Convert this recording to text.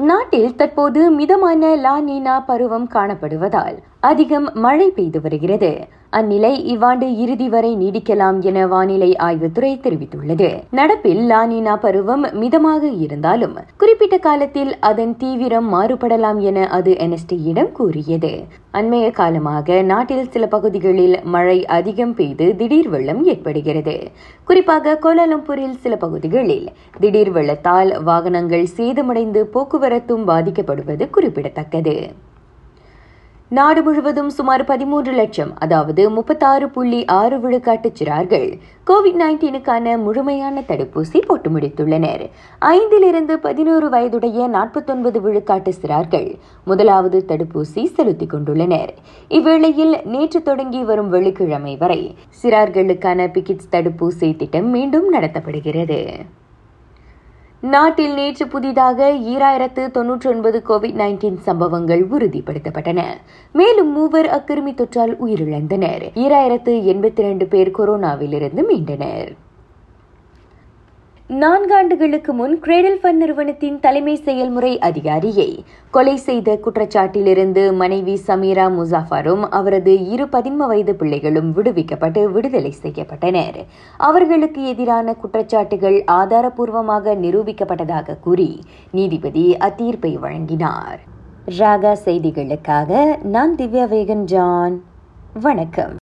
நாட்டில் தற்போது மிதமான லா நீனா பருவம் காணப்படுவதால் அதிகம் மழை பெய்து வருகிறது. அந்நிலை இவ்வாண்டு இறுதி வரை நீடிக்கலாம் என வானிலை ஆய்வுத்துறை தெரிவித்துள்ளது. நடப்பில் லானினா பருவம் மிதமாக இருந்தாலும் குறிப்பிட்ட காலத்தில் அதன் தீவிரம் மாறுபடலாம் என அது என்எஸ்டியிடம் கூறியது. அண்மைய காலமாக நாட்டில் சில பகுதிகளில் மழை அதிகம் பெய்து திடீர் வெள்ளம் ஏற்படுகிறது. குறிப்பாக கோலாலம்பூரில் சில பகுதிகளில் திடீர் வெள்ளத்தால் வாகனங்கள் சேதமடைந்து போக்குவரத்தும் பாதிக்கப்படுவது குறிப்பிடத்தக்கது. நாடு முழுவதும் சுமார் பதிமூன்று லட்சம் அதாவது முப்பத்தாறு புள்ளி ஆறு விழுக்காட்டு சிறார்கள் கோவிட் நைன்டீனுக்கான முழுமையான தடுப்பூசி போட்டு முடித்துள்ளனர். ஐந்திலிருந்து பதினோரு வயதுடைய நாற்பத்தொன்பது விழுக்காட்டு சிறார்கள் முதலாவது தடுப்பூசி செலுத்திக் கொண்டுள்ளனர். இவ்வேளையில் நேற்று தொடங்கி வரும் வெள்ளிக்கிழமை வரை சிறார்களுக்கான பிகிட்ஸ் தடுப்பூசி திட்டம் மீண்டும் நடத்தப்படுகிறது. நாட்டில் நேற்று புதிதாக ஈராயிரத்து தொன்னூற்றி ஒன்பது கோவிட் நைன்டீன் சம்பவங்கள் உறுதிப்படுத்தப்பட்டன. மேலும் மூவர் அக்கிருமி தொற்றால் உயிரிழந்தனர். ஈராயிரத்து எண்பத்தி இரண்டு பேர் கொரோனாவிலிருந்து மீண்டனர். நான்காண்டுகளுக்கு முன் கிரேடல் ஃபண்ட் நிறுவனத்தின் தலைமை செயல்முறை அதிகாரியை கொலை செய்த குற்றச்சாட்டிலிருந்து மனைவி சமீரா முசாஃபரும் அவரது இரு பதின்ம வயது பிள்ளைகளும் விடுவிக்கப்பட்டு விடுதலை செய்யப்பட்டனர். அவர்களுக்கு எதிரான குற்றச்சாட்டுகள் ஆதாரப்பூர்வமாக நிரூபிக்கப்பட்டதாக கூறி நீதிபதி அத்தீர்ப்பை வழங்கினார். ராகா செய்திகளுக்காக நான் திவ்யா வேகன் ஜான். வணக்கம்.